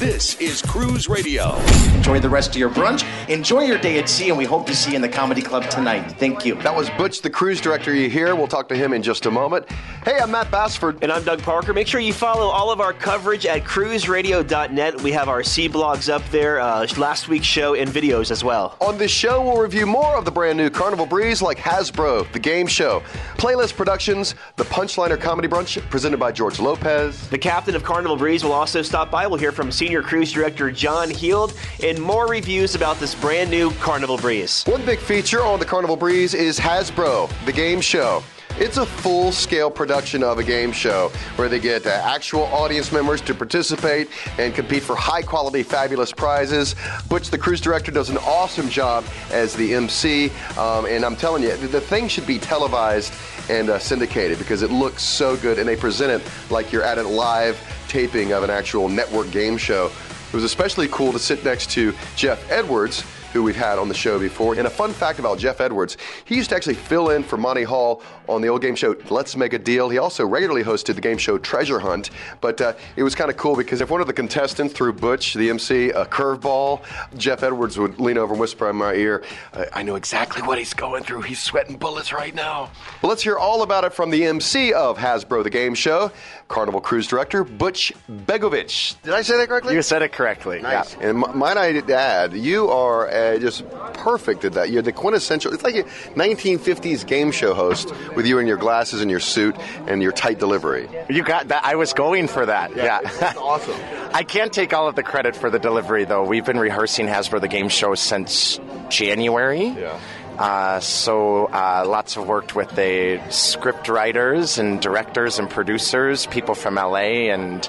This is Cruise Radio. Enjoy the rest of your brunch. Enjoy your day at sea, and we hope to see you in the comedy club tonight. Thank you. That was Butch, the cruise director. You hear? We'll talk to him in just a moment. Hey, I'm Matt Bassford. And I'm Doug Parker. Make sure you follow all of our coverage at cruiseradio.net. We have our sea blogs up there, uh, last week's show, and videos as well. On this show, we'll review more of the brand new Carnival Breeze like Hasbro, the game show, Playlist Productions, the Punchliner Comedy Brunch presented by George Lopez. The captain of Carnival Breeze will also stop by. We'll hear from Senior Cruise Director John Heald and more reviews about this brand new Carnival Breeze. One big feature on the Carnival Breeze is Hasbro, the game show. It's a full scale production of a game show where they get uh, actual audience members to participate and compete for high quality, fabulous prizes. Butch, the cruise director, does an awesome job as the MC. Um, and I'm telling you, the thing should be televised and uh, syndicated because it looks so good and they present it like you're at a live taping of an actual network game show. It was especially cool to sit next to Geoff Edwards who we've had on the show before. And a fun fact about Geoff Edwards, he used to actually fill in for Monty Hall on the old game show Let's Make a Deal. He also regularly hosted the game show Treasure Hunt. But uh, it was kind of cool because if one of the contestants threw Butch, the MC, a curveball, Geoff Edwards would lean over and whisper in my ear, I know exactly what he's going through. He's sweating bullets right now. Well, let's hear all about it from the MC of Hasbro, the game show, Carnival Cruise Director, Butch Begovich. Did I say that correctly? You said it correctly. Nice. Yeah. And m- might I add, you are uh, just perfect at that. You're the quintessential. It's like a 1950s game show host with you in your glasses and your suit and your tight delivery. You got that. I was going for that. Yeah, Yeah, it's awesome. I can't take all of the credit for the delivery, though. We've been rehearsing Hasbro the Game Show since January. Yeah. Uh, so uh, lots of worked with the script writers and directors and producers, people from LA and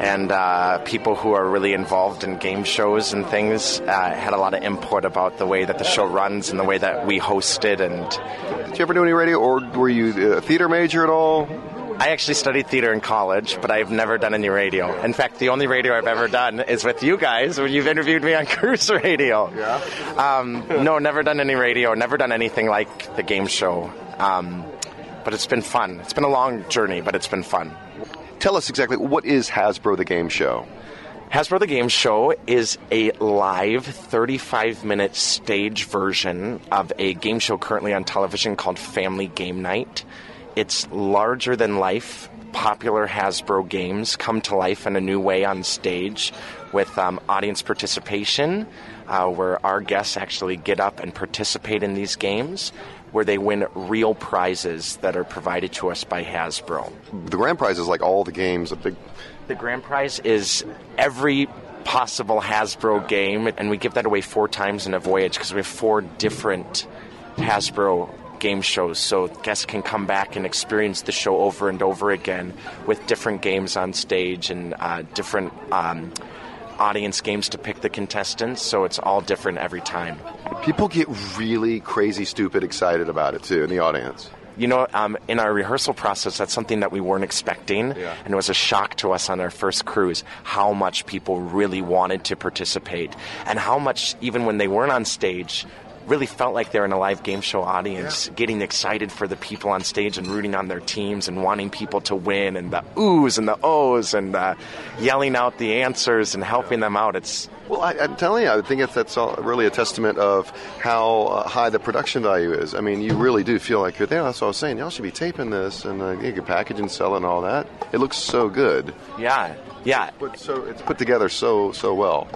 and uh, people who are really involved in game shows and things uh, had a lot of input about the way that the show runs and the way that we host it. And Did you ever do any radio, or were you a theater major at all? I actually studied theater in college, but I've never done any radio. In fact, the only radio I've ever done is with you guys when you've interviewed me on Cruise Radio. Yeah. Um, no, never done any radio, never done anything like the game show. Um, but it's been fun. It's been a long journey, but it's been fun. Tell us exactly what is Hasbro the Game Show. Hasbro the Game Show is a live 35 minute stage version of a game show currently on television called Family Game Night. It's larger than life. Popular Hasbro games come to life in a new way on stage with um, audience participation, uh, where our guests actually get up and participate in these games, where they win real prizes that are provided to us by Hasbro. The grand prize is like all the games. A big. The grand prize is every possible Hasbro game, and we give that away four times in a voyage because we have four different Hasbro game shows. So guests can come back and experience the show over and over again with different games on stage and uh, different um, audience games to pick the contestants. So it's all different every time. People get really crazy, stupid excited about it too in the audience. You know, um, in our rehearsal process, that's something that we weren't expecting, Yeah. and it was a shock to us on our first cruise how much people really wanted to participate, and how much, even when they weren't on stage, really felt like they're in a live game show audience, getting excited for the people on stage and rooting on their teams and wanting people to win, and the oohs and the ohs and uh, yelling out the answers and helping them out. It's Well, I, I'm telling you, I think it's, that's all, really a testament of how uh, high the production value is. I mean, you really do feel like you're there. That's what I was saying. Y'all should be taping this and uh, you can package and sell it and all that. It looks so good. yeah, yeah. But so it's put together so so well.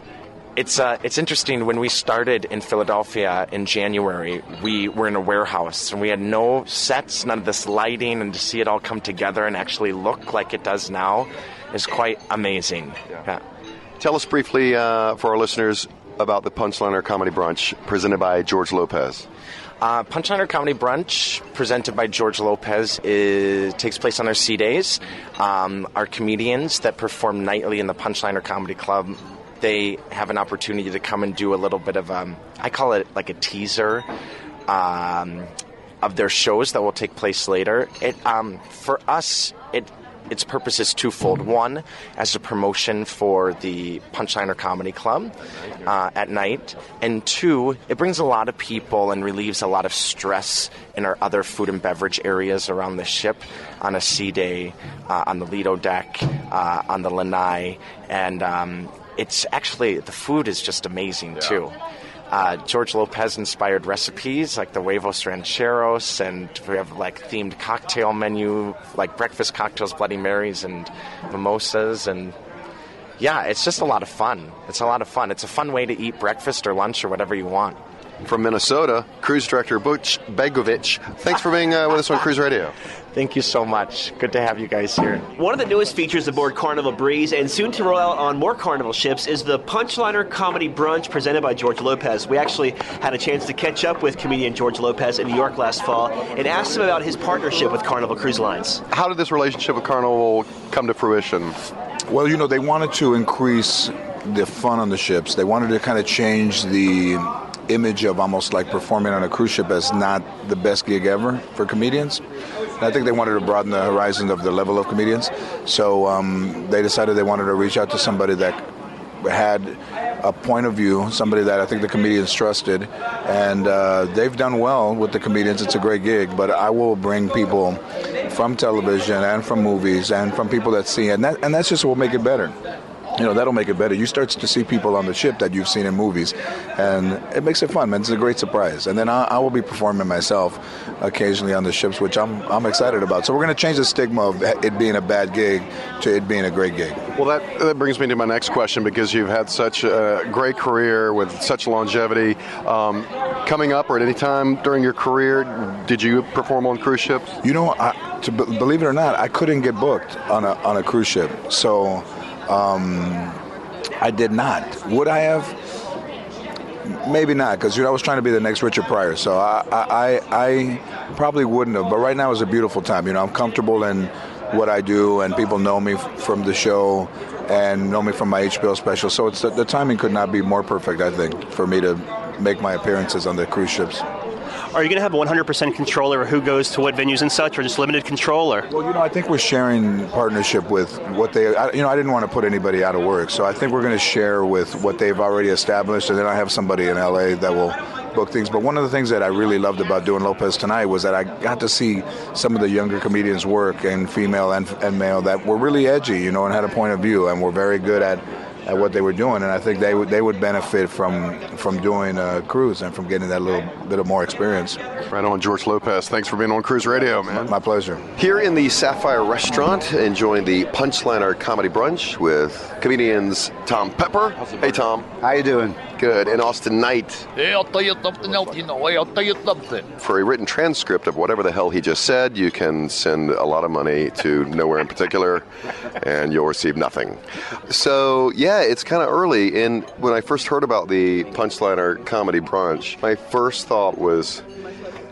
It's uh, it's interesting. When we started in Philadelphia in January, we were in a warehouse and we had no sets, none of this lighting, and to see it all come together and actually look like it does now is quite amazing. Yeah. Tell us briefly uh, for our listeners about the Punchliner Comedy Brunch presented by George Lopez. Uh, Punchliner Comedy Brunch, presented by George Lopez, is, takes place on our sea days. Um, our comedians that perform nightly in the Punchliner Comedy Club, they have an opportunity to come and do a little bit of, um, I call it like a teaser. Um, of their shows that will take place later. It um, for us it its purpose is twofold. One, as a promotion for the Punchliner Comedy Club uh, at night, and two, it brings a lot of people and relieves a lot of stress in our other food and beverage areas around the ship on a sea day, uh, on the Lido deck, uh, on the Lanai, and um, it's actually the food is just amazing too. Uh, George Lopez inspired recipes like the huevos rancheros, and we have like themed cocktail menu, like breakfast cocktails, Bloody Marys, and mimosas, and yeah, it's just a lot of fun. It's a lot of fun. It's a fun way to eat breakfast or lunch or whatever you want. From Minnesota, Cruise Director Butch Begovich. Thanks for being uh, with us on Cruise Radio. Thank you so much. Good to have you guys here. One of the newest features aboard Carnival Breeze, and soon to roll out on more Carnival ships, is the Punchliner Comedy Brunch presented by George Lopez. We actually had a chance to catch up with comedian George Lopez in New York last fall and asked him about his partnership with Carnival Cruise Lines. How did this relationship with Carnival come to fruition? Well, you know, they wanted to increase the fun on the ships. They wanted to kind of change the image of almost like performing on a cruise ship as not the best gig ever for comedians. And I think they wanted to broaden the horizon of the level of comedians. So um, they decided they wanted to reach out to somebody that had a point of view, somebody that I think the comedians trusted, and uh, they've done well with the comedians. It's a great gig, but I will bring people from television and from movies and from people that see, and that and that's just what will make it better you know that'll make it better. You start to see people on the ship that you've seen in movies, and it makes it fun. Man, it's a great surprise. And then I, I will be performing myself occasionally on the ships, which I'm I'm excited about. So we're going to change the stigma of it being a bad gig to it being a great gig. Well, that, that brings me to my next question because you've had such a great career with such longevity. Um, coming up, or at any time during your career, did you perform on cruise ships? You know, I, to b- believe it or not, I couldn't get booked on a on a cruise ship, so. Um, I did not. Would I have? Maybe not, because you know I was trying to be the next Richard Pryor, so I, I I probably wouldn't have. But right now is a beautiful time. You know, I'm comfortable in what I do, and people know me from the show and know me from my HBO special. So it's the timing could not be more perfect. I think for me to make my appearances on the cruise ships. Are you going to have a 100% control over who goes to what venues and such, or just limited control? Or well, you know, I think we're sharing partnership with what they. I, you know, I didn't want to put anybody out of work, so I think we're going to share with what they've already established, and then I have somebody in LA that will book things. But one of the things that I really loved about doing Lopez tonight was that I got to see some of the younger comedians work, and female and, and male, that were really edgy, you know, and had a point of view, and were very good at at what they were doing, and I think they would they would benefit from from doing a cruise and from getting that little bit of more experience. Right on, George Lopez. Thanks for being on Cruise Radio, man. My pleasure. Here in the Sapphire Restaurant, enjoying the Punchliner Comedy Brunch with comedians Tom Pepper. Hey, Tom. How you doing? Good. And Austin Knight. Hey, I'll tell you something else. You know, hey, I'll tell you something. For a written transcript of whatever the hell he just said, you can send a lot of money to nowhere in particular, and you'll receive nothing. So yeah, it's kind of early. And when I first heard about the Punchliner Comedy Brunch, my first thought was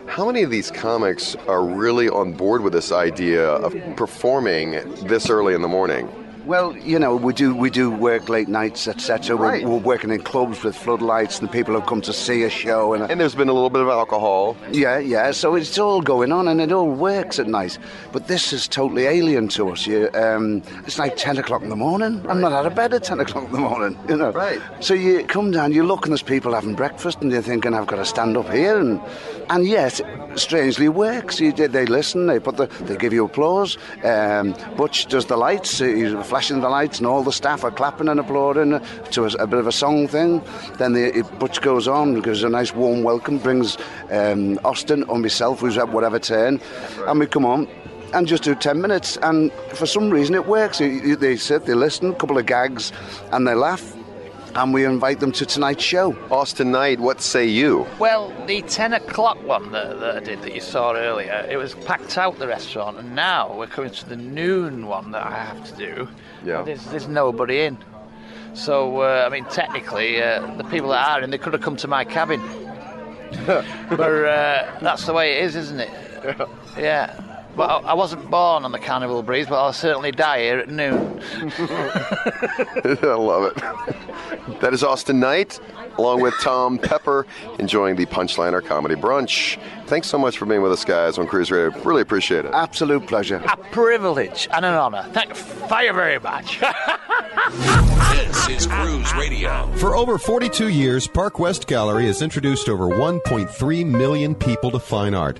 how many of these comics are really on board with this idea of performing this early in the morning? Well, you know, we do we do work late nights, etc. Right. We're, we're working in clubs with floodlights, and people have come to see a show. And, And there's been a little bit of alcohol. yeah, yeah. So it's all going on, and it all works at night. But this is totally alien to us. You, um, it's like ten o'clock in the morning. I'm not out of bed at ten o'clock in the morning. You know. Right. So you come down, you look, and there's people having breakfast, and you're thinking, I've got to stand up here, and and yet, strangely works. You, they, they listen, they put the, they give you applause. Um, Butch does the lights, he's flashing the lights, and all the staff are clapping and applauding to a, a bit of a song thing. Then the, it, Butch goes on, gives a nice warm welcome, brings um, Austin or myself, who's at whatever turn, and we come on and just do 10 minutes. And for some reason, it works. They sit, they listen, a couple of gags, and they laugh. And we invite them to tonight's show. Austin Knight, what say you? Well, the 10 o'clock one that, that I did that you saw earlier, it was packed out the restaurant, and now we're coming to the noon one that I have to do. Yeah. There's, there's nobody in. So, uh, I mean, technically, uh, the people that are in, they could have come to my cabin. but uh, that's the way it is, isn't it? Yeah. Well, I wasn't born on the Carnival Breeze, but I'll certainly die here at noon. I love it. That is Austin Knight, along with Tom Pepper, enjoying the Punchliner Comedy Brunch. Thanks so much for being with us, guys, on Cruise Radio. Really appreciate it. Absolute pleasure. A privilege and an honour. Thank you very much. This is Cruise Radio. For over 42 years, Park West Gallery has introduced over 1.3 million people to fine art.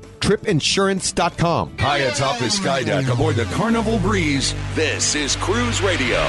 tripinsurance.com. High atop the skydeck aboard the Carnival Breeze, this is Cruise Radio.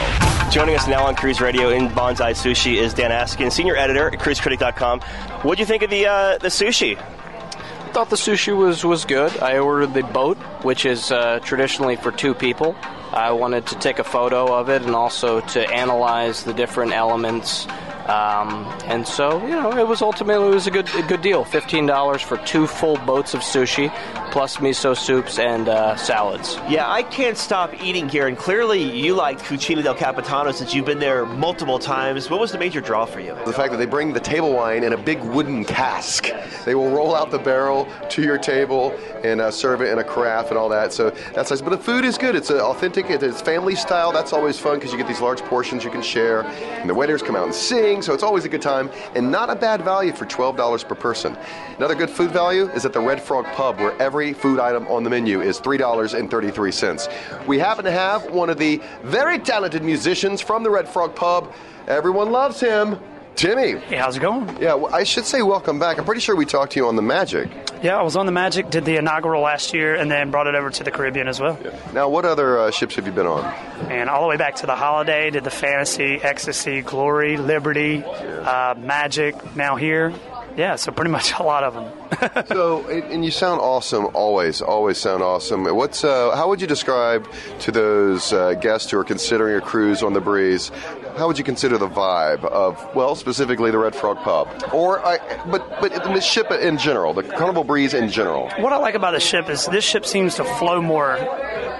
Joining us now on Cruise Radio in Bonsai Sushi is Dan Askin, senior editor at cruisecritic.com. What do you think of the uh, the sushi? I thought the sushi was, was good. I ordered the boat, which is uh, traditionally for two people. I wanted to take a photo of it and also to analyze the different elements. Um, and so, you know, it was ultimately it was a good a good deal. Fifteen dollars for two full boats of sushi, plus miso soups and uh, salads. Yeah, I can't stop eating here, and clearly you liked Cucina del Capitano since you've been there multiple times. What was the major draw for you? The fact that they bring the table wine in a big wooden cask. They will roll out the barrel to your table and uh, serve it in a carafe and all that. So that's nice. But the food is good. It's uh, authentic. It's family style. That's always fun because you get these large portions you can share. And the waiters come out and sing, so it's always a good time. And not a bad value for $12 per person. Another good food value is at the Red Frog Pub, where every food item on the menu is $3.33. We happen to have one of the very talented musicians from the Red Frog Pub. Everyone loves him. Timmy. Hey, how's it going? Yeah, well, I should say welcome back. I'm pretty sure we talked to you on the Magic. Yeah, I was on the Magic, did the inaugural last year, and then brought it over to the Caribbean as well. Now, what other uh, ships have you been on? And all the way back to the Holiday, did the Fantasy, Ecstasy, Glory, Liberty, uh, Magic, now here. Yeah, so pretty much a lot of them. so, and you sound awesome. Always, always sound awesome. What's uh, how would you describe to those uh, guests who are considering a cruise on the breeze? How would you consider the vibe of well, specifically the Red Frog Pub, or I, but but the ship in general, the Carnival Breeze in general? What I like about the ship is this ship seems to flow more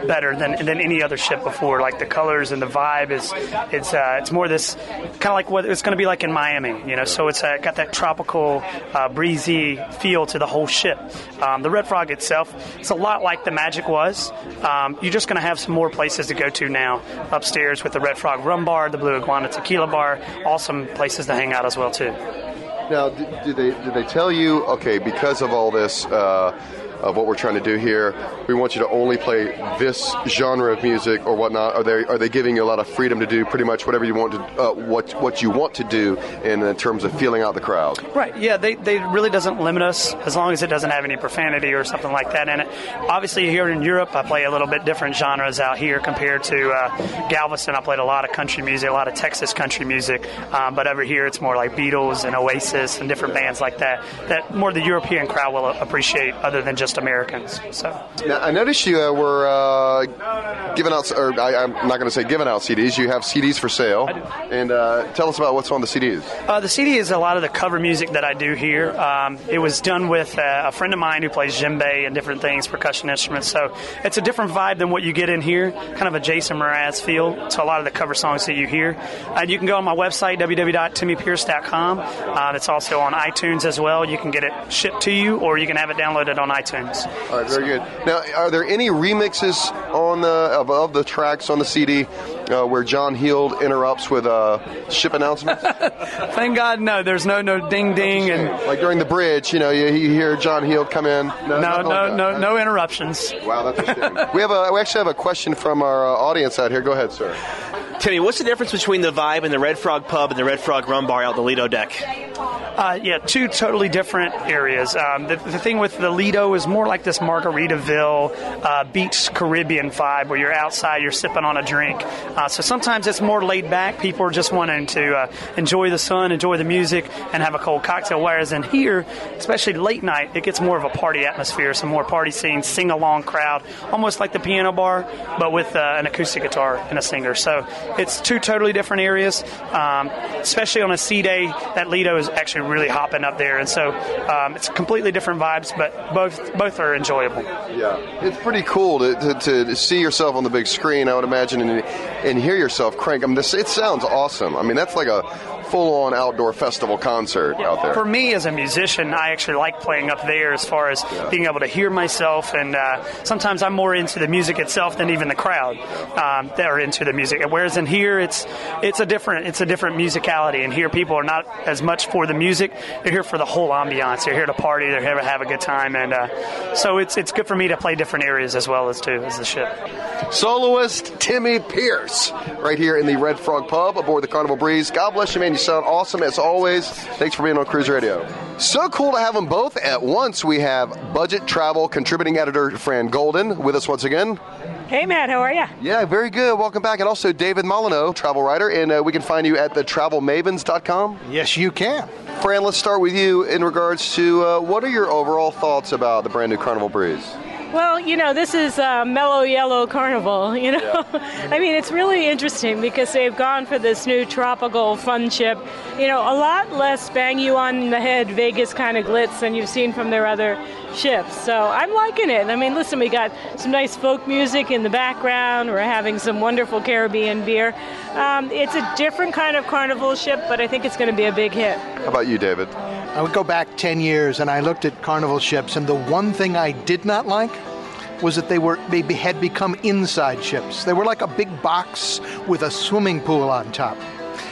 better than than any other ship before. Like the colors and the vibe is it's uh, it's more this kind of like what it's going to be like in Miami, you know. So it's uh, got that tropical, uh, breezy feel to the whole ship. Um, the Red Frog itself, it's a lot like the Magic was. Um, you're just going to have some more places to go to now upstairs with the Red Frog Rum Bar, the Blue Iguana Tequila Bar, awesome places to hang out as well too. Now, did, did they did they tell you okay because of all this? Uh, of what we're trying to do here. We want you to only play this genre of music or whatnot. Are they are they giving you a lot of freedom to do pretty much whatever you want to uh, what what you want to do in, in terms of feeling out the crowd? Right. Yeah. They they really doesn't limit us as long as it doesn't have any profanity or something like that in it. Obviously, here in Europe, I play a little bit different genres out here compared to uh, Galveston. I played a lot of country music, a lot of Texas country music, um, but over here it's more like Beatles and Oasis and different bands like that that more the European crowd will appreciate, other than just most Americans. So Now, I noticed you uh, were uh, giving out, or I, I'm not going to say giving out CDs. You have CDs for sale, and uh, tell us about what's on the CDs. Uh, the CD is a lot of the cover music that I do here. Um, it was done with uh, a friend of mine who plays djembe and different things, percussion instruments. So it's a different vibe than what you get in here, kind of a Jason Mraz feel to a lot of the cover songs that you hear. And you can go on my website, www.timmypierce.com. Uh, it's also on iTunes as well. You can get it shipped to you, or you can have it downloaded on iTunes. All right, very good. Now, are there any remixes on the of, of the tracks on the CD uh, where John Heald interrupts with uh, ship announcements? Thank God, no. There's no no ding ding and like during the bridge, you know, you, you hear John Heald come in. no nothing no like no no interruptions. Wow, that's a shame. we have a we actually have a question from our uh, audience out here. Go ahead, sir. Timmy, what's the difference between the Vibe and the Red Frog Pub and the Red Frog Rum Bar out the Lido deck? Uh, yeah, two totally different areas. Um, the, the thing with the Lido is more like this Margaritaville uh, beach Caribbean vibe where you're outside, you're sipping on a drink. Uh, so sometimes it's more laid back. People are just wanting to uh, enjoy the sun, enjoy the music, and have a cold cocktail. Whereas in here, especially late night, it gets more of a party atmosphere, some more party scenes, sing along crowd, almost like the piano bar, but with uh, an acoustic guitar and a singer. So it's two totally different areas. Um, especially on a sea day, that Lido is actually really hopping up there, and so um, it's completely different vibes, but both both are enjoyable. Yeah, it's pretty cool to, to, to see yourself on the big screen. I would imagine and, and hear yourself crank. I mean, this it sounds awesome. I mean, that's like a full-on outdoor festival concert out there. For me as a musician, I actually like playing up there as far as being able to hear myself, and uh, sometimes I'm more into the music itself than even the crowd um, that are into the music. Whereas in here, it's it's a different it's a different musicality, and here people are not as much for the music; they're here for the whole ambiance. They're here to party. They're here to have a good time, and uh, so it's it's good for me to play different areas as well as too as the ship. Soloist Timmy Pierce, right here in the Red Frog Pub aboard the Carnival Breeze. God bless you, man. You sound awesome as always. Thanks for being on Cruise Radio. So cool to have them both at once. We have budget travel contributing editor Fran Golden with us once again. Hey, Matt, how are you? Yeah, very good. Welcome back. And also David Molyneux, travel writer, and uh, we can find you at the thetravelmavens.com. Yes, you can. Fran, let's start with you in regards to uh, what are your overall thoughts about the brand new Carnival Breeze? Well, you know, this is uh, Mellow Yellow Carnival, you know. I mean, it's really interesting because they've gone for this new tropical fun ship. You know, a lot less bang you on the head Vegas kind of glitz than you've seen from their other ships. So I'm liking it. I mean, listen, we got some nice folk music in the background. We're having some wonderful Caribbean beer. Um, it's a different kind of carnival ship, but I think it's going to be a big hit. How about you, David? I would go back 10 years and I looked at carnival ships, and the one thing I did not like was that they were they had become inside ships. They were like a big box with a swimming pool on top.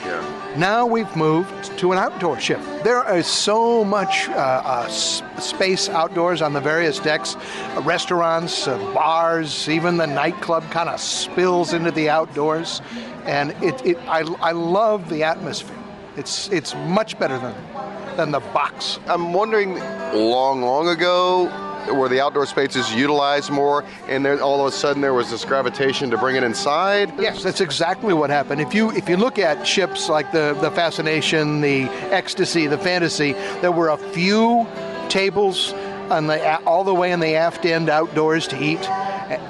Yeah. Now we've moved to an outdoor ship. There is so much uh, uh, s- space outdoors on the various decks, uh, restaurants, uh, bars, even the nightclub kind of spills into the outdoors, and it, it I, I love the atmosphere. It's it's much better than than the box. I'm wondering, long, long ago, were the outdoor spaces utilized more, and there, all of a sudden there was this gravitation to bring it inside? Yes, that's exactly what happened. If you if you look at ships like the the Fascination, the Ecstasy, the Fantasy, there were a few tables on the all the way in the aft end outdoors to eat,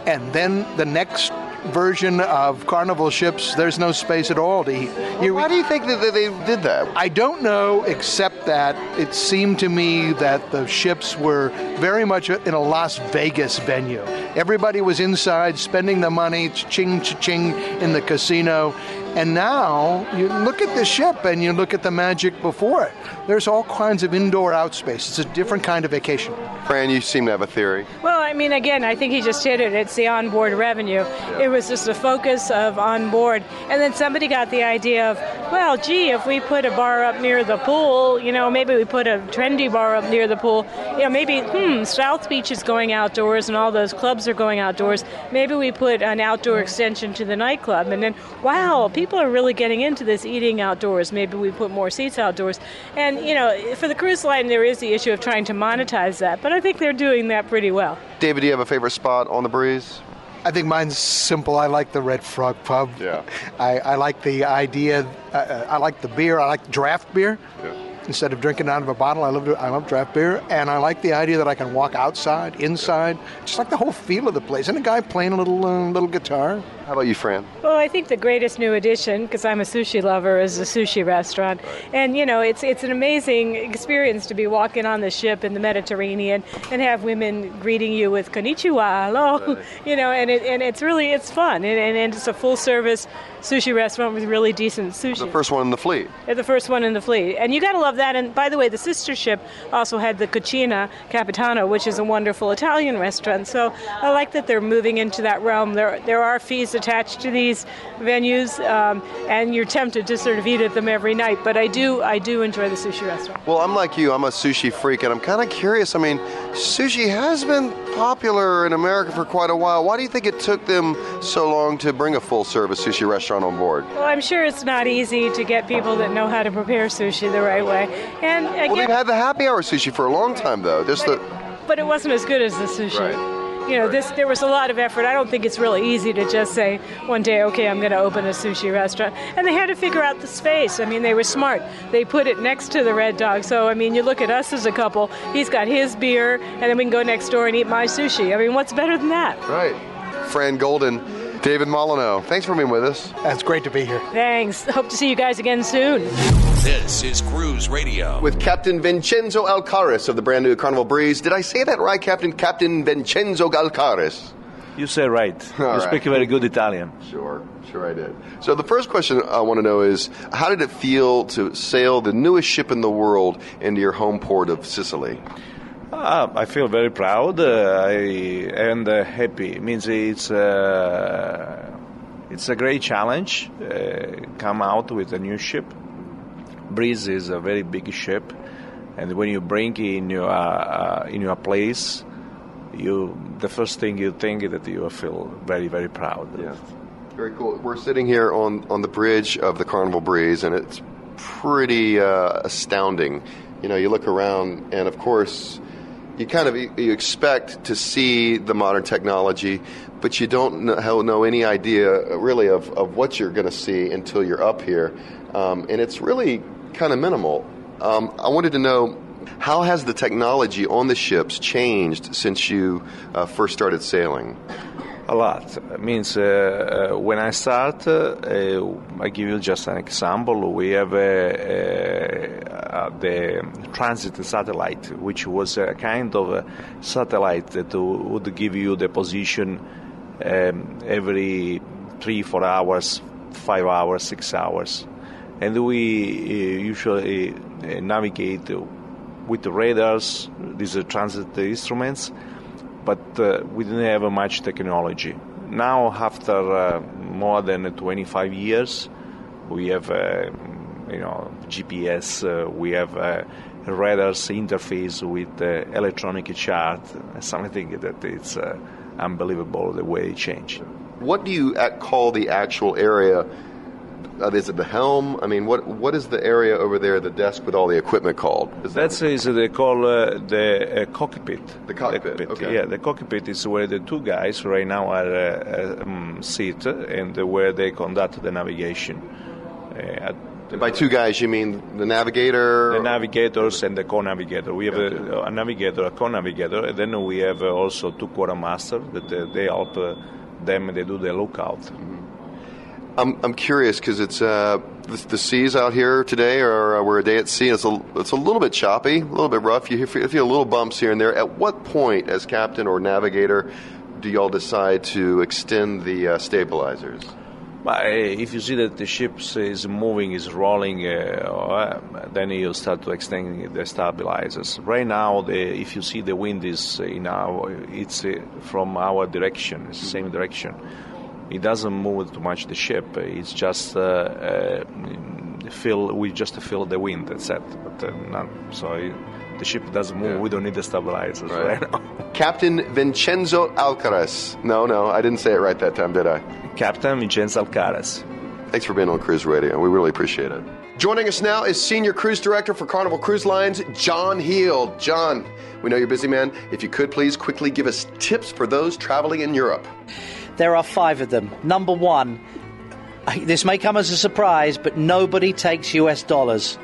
and then the next version of carnival ships there's no space at all to eat why do you think that they did that? I don't know except that it seemed to me that the ships were very much in a las vegas venue. Everybody was inside spending the money ching ching in the casino and now you look at the ship and you look at the magic before it there's all kinds of indoor outspace it's a different kind of vacation Fran, you seem to have a theory. Well, I mean, again, I think he just hit it. It's the onboard revenue. It was just a focus of onboard. And then somebody got the idea of, well, gee, if we put a bar up near the pool, you know, maybe we put a trendy bar up near the pool, you know, maybe, hmm, South Beach is going outdoors and all those clubs are going outdoors. Maybe we put an outdoor extension to the nightclub. And then, wow, people are really getting into this eating outdoors. Maybe we put more seats outdoors. And, you know, for the cruise line, there is the issue of trying to monetize that. But I think they're doing that pretty well. David, do you have a favorite spot on the breeze? I think mine's simple. I like the Red Frog Pub. Yeah. I, I like the idea. Uh, I like the beer. I like draft beer. Yeah. Instead of drinking out of a bottle. I love I love draft beer, and I like the idea that I can walk outside, inside, just like the whole feel of the place. And a guy playing a little uh, little guitar. How about you, Fran? Well, I think the greatest new addition, because I'm a sushi lover, is a sushi restaurant. And you know, it's it's an amazing experience to be walking on the ship in the Mediterranean and have women greeting you with konnichiwa, hello, you know, and it, and it's really it's fun, and, and, and it's a full service sushi restaurant with really decent sushi. The first one in the fleet. They're the first one in the fleet. And you got to love that. And by the way, the sister ship also had the Cucina Capitano, which is a wonderful Italian restaurant. So I like that they're moving into that realm. There, there are fees attached to these venues, um, and you're tempted to sort of eat at them every night. But I do, I do enjoy the sushi restaurant. Well, I'm like you. I'm a sushi freak, and I'm kind of curious. I mean, sushi has been popular in America for quite a while. Why do you think it took them so long to bring a full service sushi restaurant on board? Well, I'm sure it's not easy to get people that know how to prepare sushi the right way. And again, Well, they've had the happy hour sushi for a long time, though. Just the but it wasn't as good as the sushi. You know, this there was a lot of effort. I don't think it's really easy to just say one day, okay, I'm going to open a sushi restaurant. And they had to figure out the space. I mean, they were smart. They put it next to the Red Dog. So I mean, you look at us as a couple. He's got his beer, and then we can go next door and eat my sushi. I mean, what's better than that? Right. Fran Golden, David Molyneux. Thanks for being with us. That's great to be here. Thanks. Hope to see you guys again soon. This is Cruise Radio. With Captain Vincenzo Alcaraz of the brand new Carnival Breeze. Did I say that right, Captain? Captain Vincenzo Alcaraz. You say right. All you right. speak very good Italian. Sure, sure I did. So the first question I want to know is, how did it feel to sail the newest ship in the world into your home port of Sicily? Ah, I feel very proud. Uh, I and uh, happy. It means it's uh, it's a great challenge. Uh, come out with a new ship. Breeze is a very big ship, and when you bring in your uh, in your place, you the first thing you think that you feel very very proud. Yeah. Very cool. We're sitting here on, on the bridge of the Carnival Breeze, and it's pretty uh, astounding. You know, you look around, and of course, you kind of you expect to see the modern technology, but you don't know, know any idea uh, really of, of what you're going to see until you're up here, um, and it's really kind of minimal. Um, I wanted to know how has the technology on the ships changed since you uh, first started sailing? A lot. It means uh, uh, when I start, uh, I give you just an example. We have uh, uh, the transit satellite, which was a kind of a satellite that would give you the position um, every three, four hours, five hours, six hours. And we uh, usually uh, navigate with the radars, these are transit instruments, but uh, we didn't have uh, much technology. Now, after uh, more than 25 years, we have, uh, you know, GPS. Uh, we have uh, radars interface with uh, electronic chart. Something that it's uh, unbelievable the way it changed. What do you call the actual area? Uh, is it the helm? I mean, what what is the area over there, the desk with all the equipment called? Is that That's is they call uh, the uh, cockpit. The cockpit, okay. Yeah, the cockpit is where the two guys right now are uh, um, sit and where they conduct the navigation. Uh, And by two guys, you mean the navigator? the navigators and the co-navigator. We have a, a navigator, a co-navigator, and then we have uh, also two quartermasters that uh, they help uh, them. They do the lookout. I'm I'm curious because it's uh, the, the seas out here today, or uh, we're a day at sea. It's a it's a little bit choppy, a little bit rough. You feel, feel little bumps here and there. At what point, as captain or navigator, do y'all decide to extend the uh, stabilizers? But uh, if you see that the ship is moving, is rolling, uh, then you start to extend the stabilizers. Right now, the, if you see the wind is in our, it's uh, from our direction, it's the same direction. It doesn't move too much the ship. It's just uh, uh, feel. We just feel the wind. That's it. But uh, not, so it, the ship doesn't move. We don't need the stabilizers right, now. Captain Vincenzo Alcaraz. No, no, I didn't say it right that time, did I? Captain Vincenzo Alcaraz. Thanks for being on Cruise Radio. We really appreciate it. Joining us now is Senior Cruise Director for Carnival Cruise Lines, John Heald. John, we know you're busy, man. If you could please quickly give us tips for those traveling in Europe. There are five of them. Number one, this may come as a surprise, but nobody takes US dollars.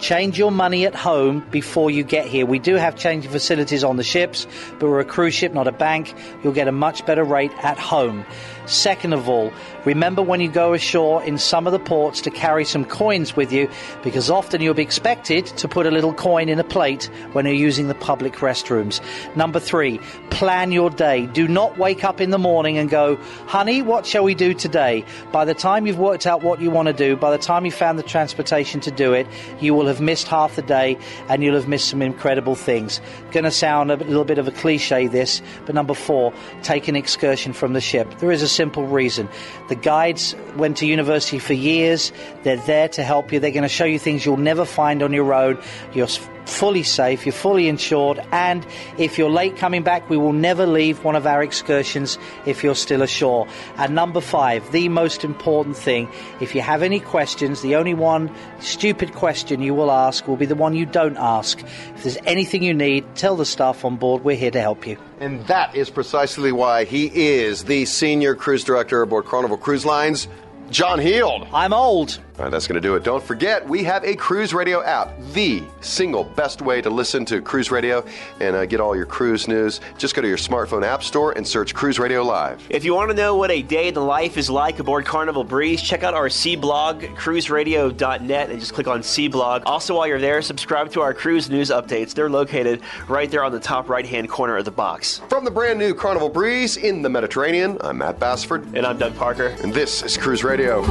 Change your money at home before you get here. We do have changing facilities on the ships, but we're a cruise ship, not a bank. You'll get a much better rate at home. Second of all, remember when you go ashore in some of the ports to carry some coins with you because often you'll be expected to put a little coin in a plate when you're using the public restrooms. Number three, plan your day. Do not wake up in the morning and go, honey, what shall we do today? By the time you've worked out what you want to do, by the time you found the transportation to do it, you will have missed half the day and you'll have missed some incredible things. Going to sound a little bit of a cliche this, but number four, take an excursion from the ship. There is a simple reason. The guides went to university for years. They're there to help you. They're going to show you things you'll never find on your own. You're fully safe, you're fully insured, and if you're late coming back, we will never leave one of our excursions if you're still ashore. And number five, the most important thing, if you have any questions, the only one stupid question you will ask will be the one you don't ask. If there's anything you need, tell the staff on board, we're here to help you. And that is precisely why he is the senior cruise director aboard Carnival Cruise Lines, John Heald. I'm old. All right, that's going to do it. Don't forget, we have a Cruise Radio app, the single best way to listen to Cruise Radio and uh, get all your cruise news. Just go to your smartphone app store and search Cruise Radio Live. If you want to know what a day in the life is like aboard Carnival Breeze, check out our sea blog, cruiseradio.net, and just click on sea blog. Also, while you're there, subscribe to our cruise news updates. They're located right there on the top right hand corner of the box. From the brand new Carnival Breeze in the Mediterranean, I'm Matt Bassford. And I'm Doug Parker. And this is Cruise Radio.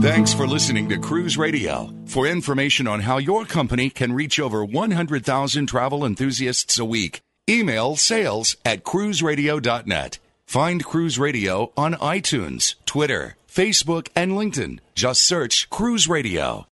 Thanks for listening to Cruise Radio. For information on how your company can reach over 100,000 travel enthusiasts a week, email sales at cruiseradio.net. Find Cruise Radio on iTunes, Twitter, Facebook, and LinkedIn. Just search Cruise Radio.